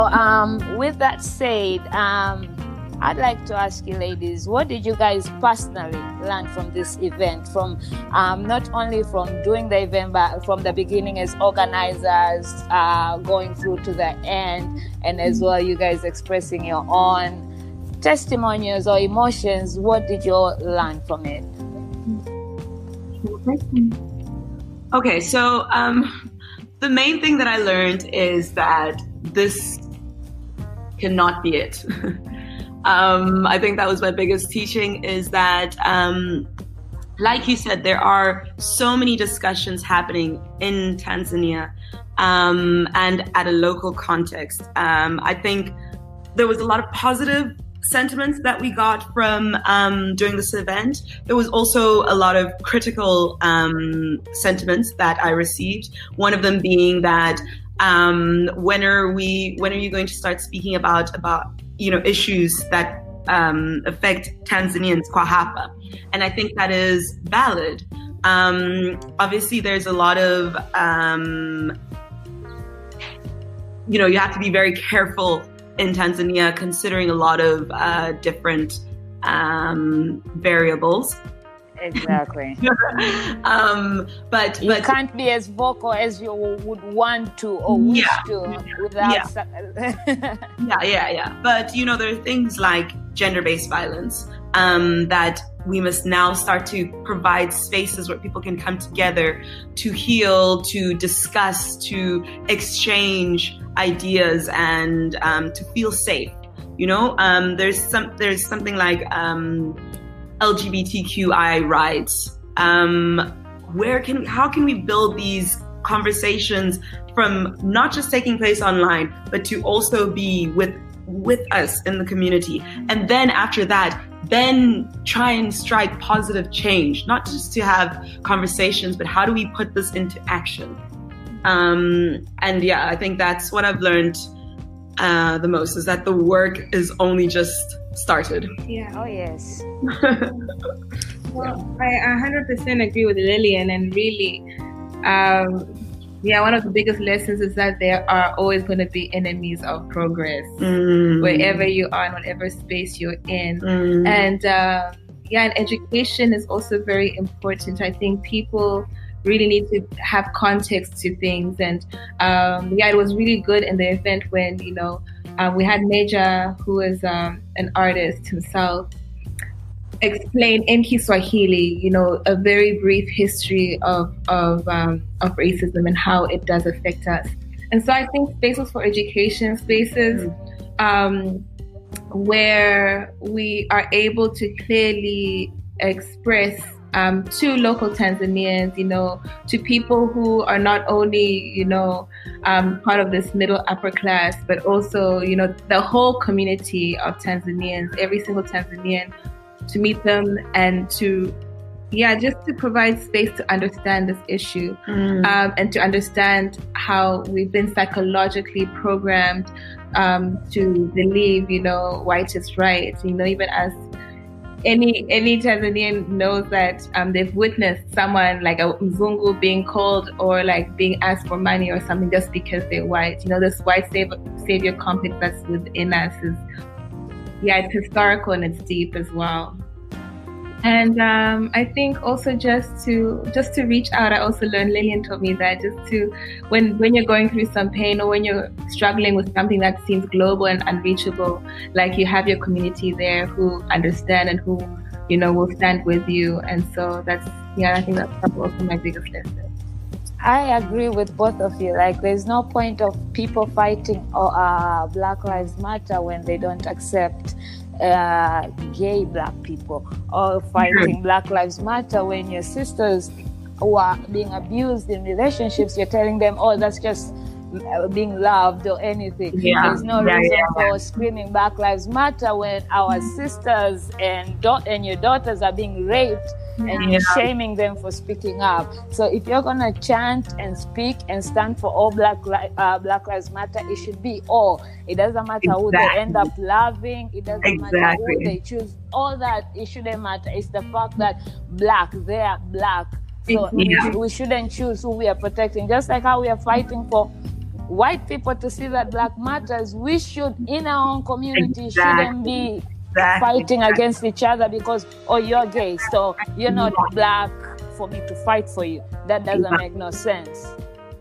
Um, with that said, um, I'd like to ask you, ladies, what did you guys personally learn from this event? From um, not only from doing the event, but from the beginning as organizers, uh, going through to the end, and as well, you guys expressing your own testimonials or emotions. What did you all learn from it? Okay, so um, the main thing that I learned is that this cannot be it. um, I think that was my biggest teaching is that, um, like you said, there are so many discussions happening in Tanzania um, and at a local context. Um, I think there was a lot of positive sentiments that we got from um, during this event. There was also a lot of critical um, sentiments that I received. One of them being that um, when are we? When are you going to start speaking about about you know issues that um, affect Tanzanians kwa hapa? And I think that is valid. Um, obviously, there's a lot of um, you know you have to be very careful in Tanzania, considering a lot of uh, different um, variables. Exactly. um, but you but, can't be as vocal as you would want to or wish Yeah. to without. Yeah. yeah, yeah, yeah. But you know, there are things like gender-based violence um, that we must now start to provide spaces where people can come together to heal, to discuss, to exchange ideas, and um, to feel safe. You know, um, there's some there's something like um, LGBTQI rights. Um, where can how can we build these conversations from not just taking place online, but to also be with with us in the community, and then after that, then try and strike positive change, not just to have conversations, but how do we put this into action? Um, and yeah, I think that's what I've learned uh, the most is that the work is only just started. Yeah. oh yes. Well, I 100% agree with Lilian, and really, um, yeah, one of the biggest lessons is that there are always going to be enemies of progress Mm. wherever you are, in whatever space you're in. Mm. And um, yeah, and education is also very important. I think people really need to have context to things. And um, yeah, it was really good in the event when, you know, uh, we had Major, who is um, an artist himself, explain in Kiswahili, you know, a very brief history of of um, of racism and how it does affect us. And so I think spaces for education, spaces um, where we are able to clearly express um, to local Tanzanians, you know, to people who are not only, you know, um, part of this middle upper class, but also, you know, the whole community of Tanzanians, every single Tanzanian, to meet them and to, yeah, just to provide space to understand this issue Mm. um, and to understand how we've been psychologically programmed um, to believe, you know, white is right. You know, even as any any Tanzanian knows that um, they've witnessed someone like a Mzungu being called or like being asked for money or something just because they're white. You know, this white savior, savior complex that's within us is, yeah, it's historical and it's deep as well and um, I think also just to just to reach out. I also learned Lilian told me that just to when when you're going through some pain or when you're struggling with something that seems global and unreachable, like you have your community there who understand and who you know will stand with you. And so that's yeah, I think that's also my biggest lesson. I agree with both of you. Like, there's no point of people fighting or uh, Black Lives Matter when they don't accept uh, gay black people, or fighting Black Lives Matter when your sisters who are being abused in relationships, you're telling them, "Oh, that's just." uh, Being loved or anything. Yeah. There's no Yeah, reason yeah, for screaming Black Lives Matter when our sisters and da- and your daughters are being raped and Yeah. shaming them for speaking up. So if you're gonna chant and speak and stand for all Black li- uh, Black Lives Matter, it should be all. It doesn't matter who they end up loving. It doesn't matter who they choose. All that it shouldn't matter. It's the fact that black, they are black. So we, Yeah. we shouldn't choose who we are protecting. Just like how we are fighting for white people to see that black matters, we should in our own community Exactly. shouldn't be Exactly. fighting against each other because oh you're gay, so you're not black for me to fight for you. That doesn't make no sense.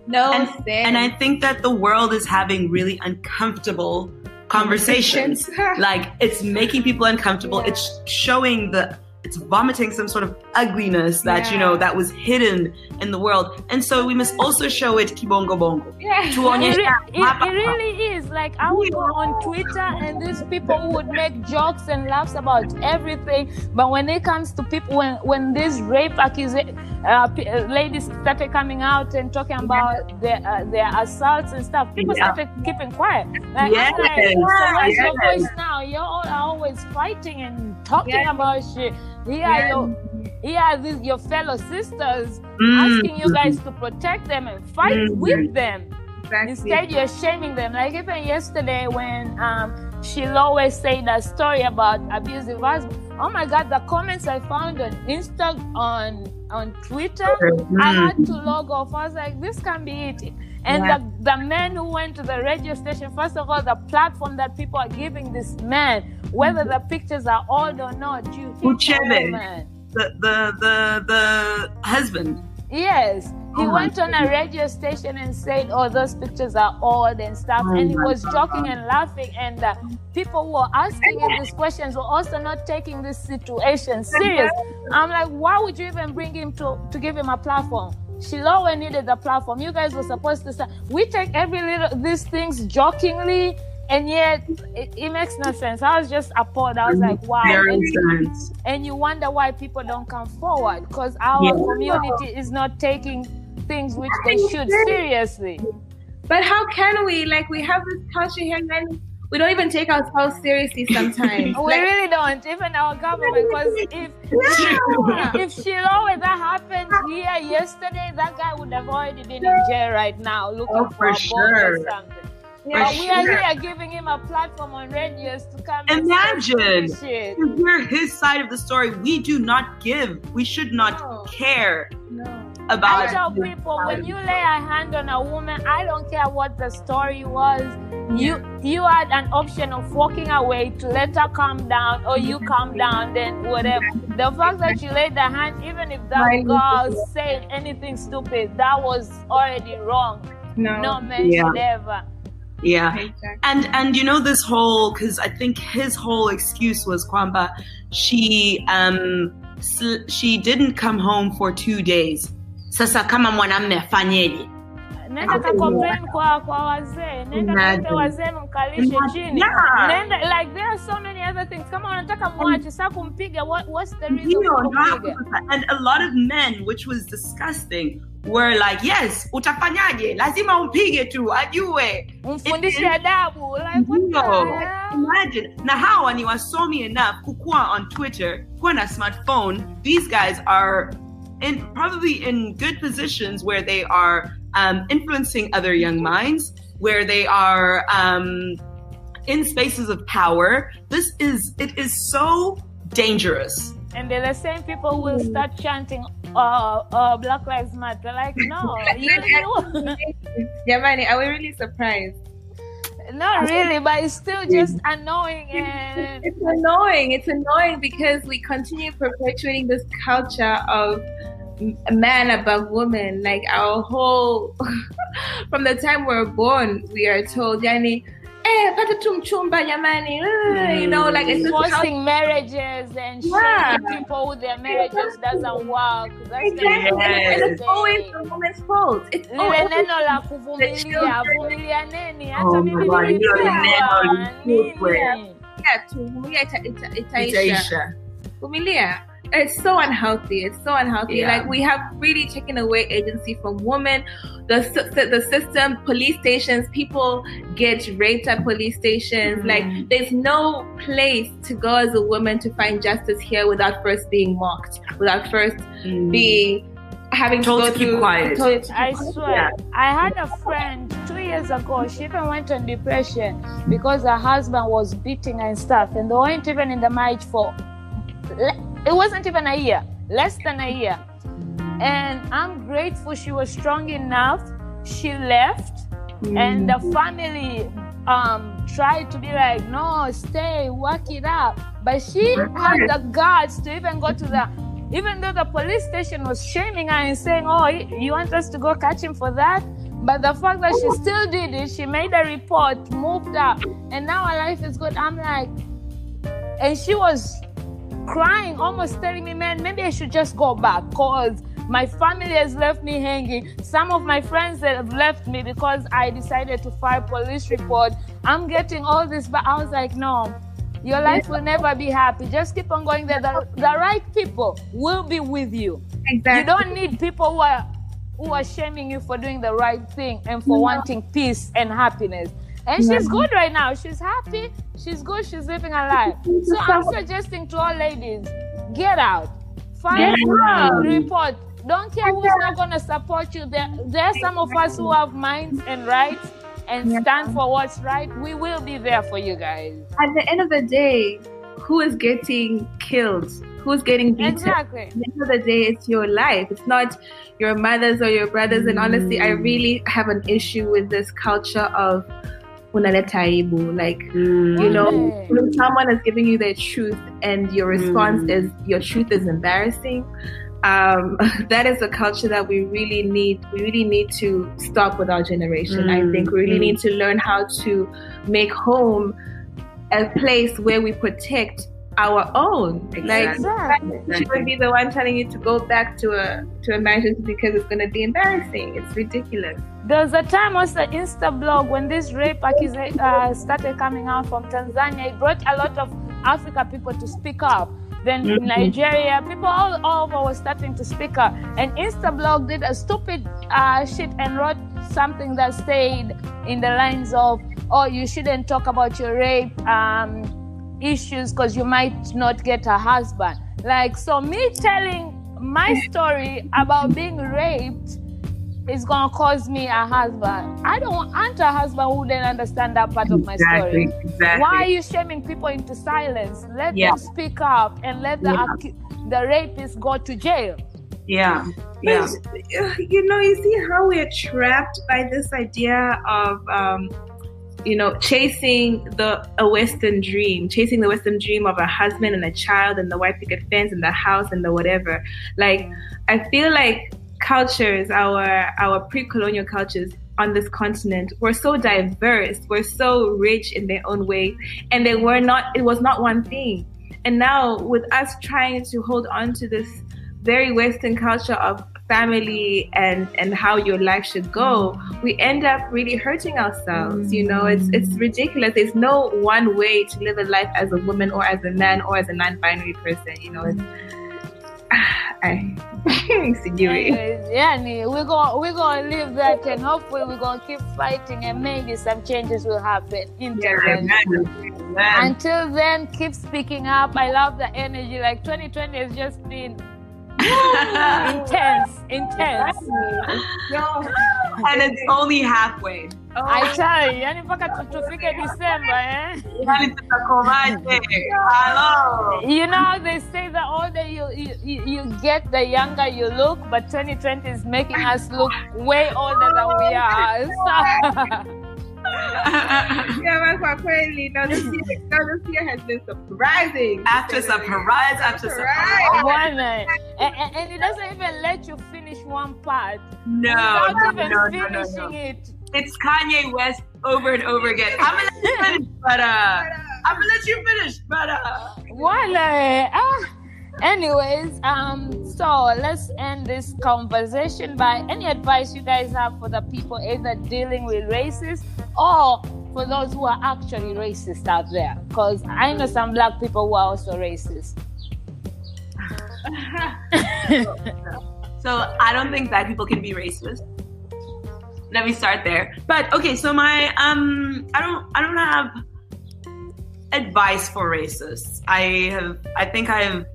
No and, sense. and I think that the world is having really uncomfortable conversations. like it's making people uncomfortable. Yeah. It's showing the it's vomiting some sort of ugliness that you know that was hidden in the world. And so we must also show it kibongo bongo. yeah. To It, it, it really is. Like I would go on Twitter and these people would make jokes and laughs about everything, but when it comes to people, when when these rape accusations, uh, uh, ladies started coming out and talking about their uh, their assaults and stuff, people Yeah. started keeping quiet. Like, Yes, like, so where's your voice now? You're all always fighting and talking Yeah. about shit. Here Yeah. are your here are these, your fellow sisters Mm. asking you guys to protect them and fight Mhm. with them. Exactly. Instead, you're shaming them. Like even yesterday when um, always said that story about abusive husband. Oh my God, the comments I found on Insta on on Twitter, I Mm. had to log off. I was like, this can be it. And Yeah. the, the men who went to the radio station, first of all, the platform that people are giving this man, whether the pictures are old or not, you Uchebe. the the the the husband. Yes, he Oh went on a radio station and said, "Oh, those pictures are old and stuff," Oh and he was joking and laughing. And uh, people who were asking him these questions were also not taking this situation serious. I'm like, why would you even bring him to to give him a platform? Shiloh needed the platform. You guys were supposed to say we take every little these things jokingly, and yet it, it makes no sense. I was just appalled. I was like, wow. And- and you wonder why people don't come forward because our Yeah. community is not taking things which they should seriously. But how can we? Like, we have this culture here, and we don't even take ourselves seriously sometimes. We Like, really don't, even our government, because if yeah. if Shiloh that happened here yesterday, that guy would have already been in jail right now looking Oh, for, for a bond or something. Yeah, But we are sure. here giving him a platform on radios to come and Imagine. say shit. To hear his side of the story, we do not give. We should not No. care No. About. I tell people when you lay a hand on a woman, I don't care what the story was. You you had an option of walking away to let her calm down, or you calm down, then whatever. The fact that you laid the hand, even if that Right. girl said anything stupid, that was already wrong. No. No man Yeah. should ever. yeah. Exactly. And and you know this whole because I think his whole excuse was kwamba she um sl- she didn't come home for two days. Sasa kama mwanamme afanyeje? Nenda ka kwa kwa wazee, nenda wazee mkalishe chini. Yeah. Nenda like there are so many other things. Kama unataka mwache sasa kumpiga, what what's the reason Ndio, for ndio hapo kumpiga? And a lot of men, which was disgusting, were like, yes, utafanyaje? Lazima umpige tu, ajue. umfundishe adabu like what the Ndio. hell? Imagine. Na hawa ni wasomi enough kukua on Twitter, kuwa na smartphone. These guys are in probably in good positions where they are um, influencing other young minds, where they are um, in spaces of power. This is it is so dangerous. and then the same people who will start chanting uh, uh black lives matter like no you, you Yamani, are we really surprised? Not really but it's still just annoying and It's annoying. It's annoying because we continue perpetuating this culture of man above woman. Like our whole, from the time we're born, we are told, yani, eh, pata tu mchumba jamani. Uh, You know, like it's just how marriages and Yeah. shaming people with their marriages doesn't work that's Exactly. the Yes. And it's always the woman's fault. It's lile always neno la kuvumilia vumilia hata Oh mimi my God, hilo nilipigwa, neno litupwe. nini? yeah, to vumilia ita, ita, itaisha. Itaisha. Vumilia. It's so unhealthy. It's so unhealthy. Yeah. Like we have really taken away agency from women. The the system, police stations, people get raped at police stations. Mhm. Like there's no place to go as a woman to find justice here without first being mocked, without first Mm. being having Told to to go keep through. quiet. told to keep I quiet. swear, I had a friend two years ago. She even went on depression because her husband was beating her and stuff, and they weren't even in the marriage for. It wasn't even a year, less than a year. And I'm grateful she was strong enough. She left, mm. and the family um tried to be like, no, stay, work it out. But she had the guts to even go to the even though the police station was shaming her and saying, Oh, you want us to go catch him for that? But the fact that she still did it, she made a report, moved up, and now her life is good. I'm like, and she was crying, almost telling me, man, maybe I should just go back because my family has left me hanging. Some of my friends have left me because I decided to file police report. I'm getting all this, but I was like, no, your life will never be happy. Just keep on going there. The, the right people will be with you. Exactly. You don't need people who are who are shaming you for doing the right thing and for wanting peace and happiness. And she's good right now. She's happy. She's good. She's living her life. So I'm suggesting to all ladies, get out. Find yeah. report. Don't care who's not gonna support you. There, there are some of us who have minds and rights and stand for what's right. We will be there for you guys. At the end of the day, who is getting killed? Who's getting beaten? Exactly. At the end of the day, it's your life. It's not your mothers or your brothers. And honestly, I really have an issue with this culture of unaleta aibu. Like, mm. you know, when someone is giving you their truth and your response mm. is your truth is embarrassing, um, that is a culture that we really need. We really need to stop with our generation. Mm. I think we really need to learn how to make home a place where we protect our own. Exactly. Like she would be the one telling you to go back to a to a marriage because it's gonna be embarrassing. It's ridiculous. There was a time also Insta blog when this rape accusation uh, started coming out from Tanzania. It brought a lot of Africa people to speak up. Then mm-hmm. Nigeria, people all, all over were starting to speak up. And Instablog did a stupid uh, shit and wrote something that stayed in the lines of, "Oh, you shouldn't talk about your rape." Um, issues because you might not get a husband. Like, so me telling my story about being raped is gonna cause me a husband. I don't want a husband who didn't understand that part of my exactly, story. Exactly. Why are you shaming people into silence? Let yeah. them speak up and let the yeah. the rapist go to jail. Yeah. Yeah. You know, you see how we're trapped by this idea of um, you know, chasing the a Western dream, chasing the Western dream of a husband and a child and the white picket fence and the house and the whatever. Like, I feel like cultures, our our pre-colonial cultures on this continent were so diverse, were so rich in their own way, and they were not. It was not one thing. And now, with us trying to hold on to this very Western culture of family and and how your life should go we end up really hurting ourselves you know it's it's ridiculous there's no one way to live a life as a woman or as a man or as a non-binary person you know it's I, yeah, we're gonna we're gonna live that, and hopefully we're gonna keep fighting, and maybe some changes will happen. Yeah, Until then, keep speaking up. I love the energy. Like 2020 has just been intense, intense. and it's only halfway. Oh. I tell you, yani mpaka tufike December, eh? You know, they say the older you, you, you get, the younger you look, but 2020 is making us look way older than we are. So yeah, kwa kweli. Now this year, now this year has been surprising. After surprise, after surprise. One and, and, and, it doesn't even let you finish one part. No, without no, even no, finishing no, no, it. It's Kanye West over and over again. I'm gonna let you finish, but uh, I'm gonna let you finish, but uh. One, ah. Anyways, um, so let's end this conversation by any advice you guys have for the people either dealing with racists or for those who are actually racist out there. Because I know some black people who are also racist. so I don't think black people can be racist. Let me start there. But okay, so my um, I don't I don't have advice for racists. I have I think I have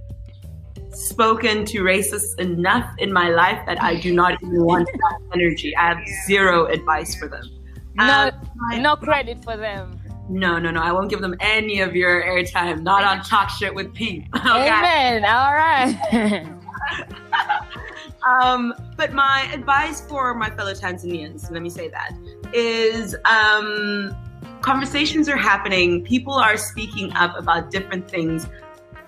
spoken to racists enough in my life that I do not even want that energy. I have zero advice for them. No, um, no credit for them. No, no, no. I won't give them any of your airtime. Not on Talk Shit with Pete. Okay? Amen. All right. um, but my advice for my fellow Tanzanians, let me say that, is um, conversations are happening. People are speaking up about different things.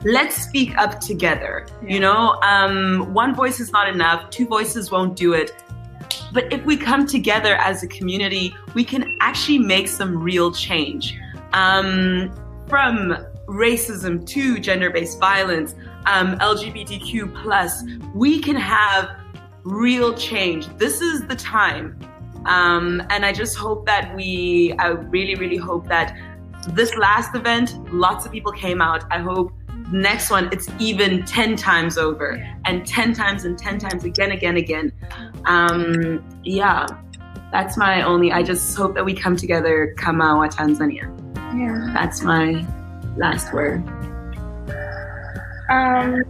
Let's speak up together. Yeah. You know, um, one voice is not enough. Two voices won't do it. But if we come together as a community, we can actually make some real change. Um, from racism to gender-based violence, um, LGBTQ plus, we can have real change. This is the time. Um, and I just hope that we, I really, really hope that this last event, lots of people came out. I hope next one, it's even 10 times over and 10 times and 10 times again, again, again. Um, yeah, that's my only, I just hope that we come together, Kama wa Tanzania. Yeah. That's my last word. Um,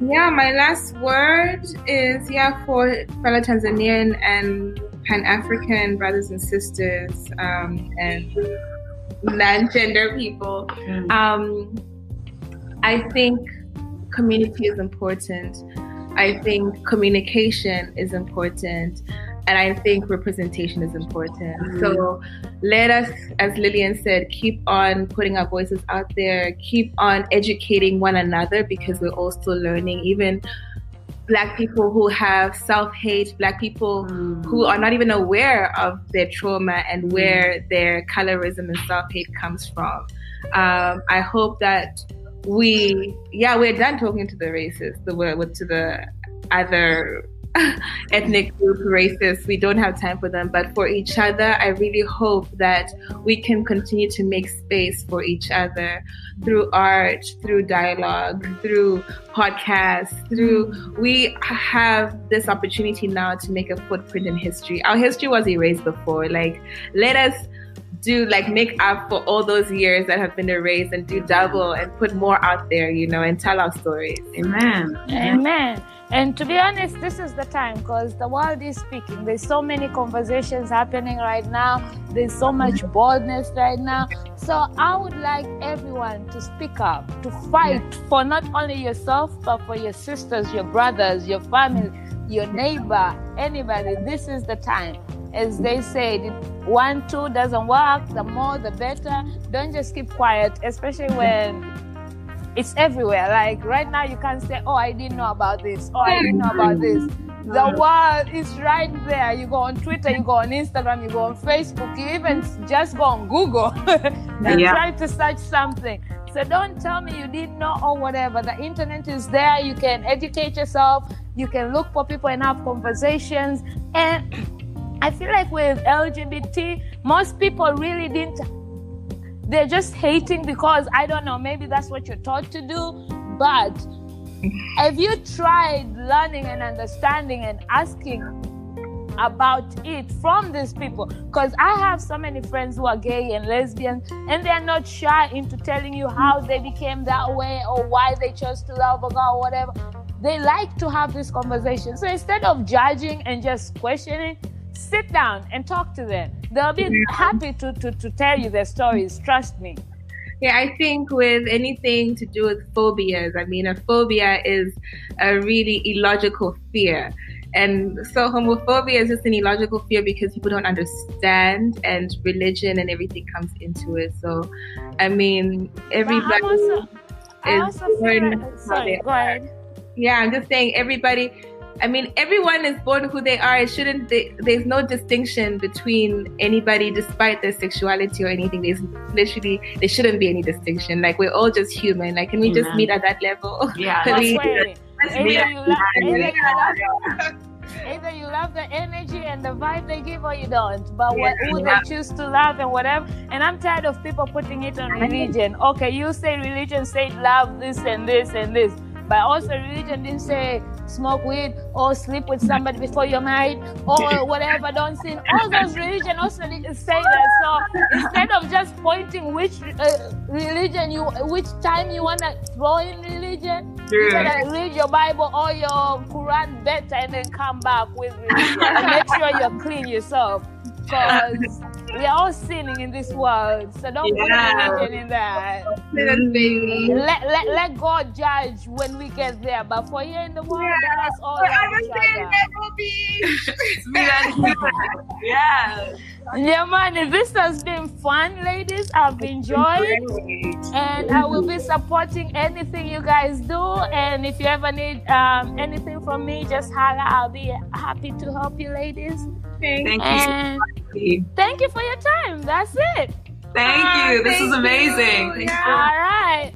yeah, my last word is yeah for fellow Tanzanian and Pan African brothers and sisters um, and non gender people. Mm. Um, I think community is important. I think communication is important and I think representation is important. Mm-hmm. So let us, as Lilian said, keep on putting our voices out there, keep on educating one another because we're all still learning. Even black people who have self-hate, black people mm. who are not even aware of their trauma and mm. where their colorism and self-hate comes from. Um, I hope that we, yeah, we're done talking to the racists, the to the other ethnic group, racists. We don't have time for them. But for each other, I really hope that we can continue to make space for each other through art, through dialogue, through podcasts, through we have this opportunity now to make a footprint in history. Our history was erased before. Like, let us do like make up for all those years that have been erased and do double and put more out there, you know, and tell our stories. Amen. Amen. And to be honest, this is the time because the world is speaking. There's so many conversations happening right now. There's so much boldness right now. So I would like everyone to speak up, to fight for not only yourself, but for your sisters, your brothers, your family, your neighbor, anybody. This is the time. As they said, one, two doesn't work, the more, the better. Don't just keep quiet, especially when it's everywhere. Like right now, you can't say, "Oh, I didn't know about this." Oh, I didn't know about this. The world is right there. You go on Twitter, you go on Instagram, you go on Facebook, you even just go on Google and yeah. try to search something. So don't tell me you didn't know or whatever. The internet is there. You can educate yourself. You can look for people and have conversations. And I feel like with LGBT, most people really didn't they're just hating because I don't know, maybe that's what you're taught to do. But have you tried learning and understanding and asking about it from these people? Because I have so many friends who are gay and lesbian, and they're not shy into telling you how they became that way or why they chose to love a girl or whatever. They like to have this conversation. So instead of judging and just questioning, sit down and talk to them. They'll be yeah. happy to, to, to tell you their stories. Trust me. Yeah, I think with anything to do with phobias, I mean, a phobia is a really illogical fear. And so homophobia is just an illogical fear because people don't understand and religion and everything comes into it. So, I mean, everybody also, is. Also sorry, go ahead. Yeah, I'm just saying everybody I mean, everyone is born who they are. It shouldn't. They, there's no distinction between anybody, despite their sexuality or anything. There's literally there shouldn't be any distinction. Like we're all just human. Like can we just meet at that level? Yeah, that's we, either, you love, either, you love, either you love the energy and the vibe they give, or you don't. But yeah, what, who yeah. they choose to love and whatever. And I'm tired of people putting it on religion. Okay, you say religion, say love this and this and this. But also religion didn't say smoke weed or sleep with somebody before you're married or whatever, don't sin. All those religion also say that. So instead of just pointing which uh, religion you, which time you want to throw in religion, you gotta read your Bible or your Quran better and then come back with religion and make sure you're clean yourself. Because we are all sinning in this world. So don't yeah. put religion in that. Let, let, let God judge when we get there. But for here in the world, yeah. let us all love each other. yeah. Yeah, man, this has been fun, ladies. I've enjoyed, and I will be supporting anything you guys do. And if you ever need um, anything from me, just holla. I'll be happy to help you, ladies. Thank and you. Thank you for your time. That's it. Thank you. This thank is amazing. You. Yeah. All right.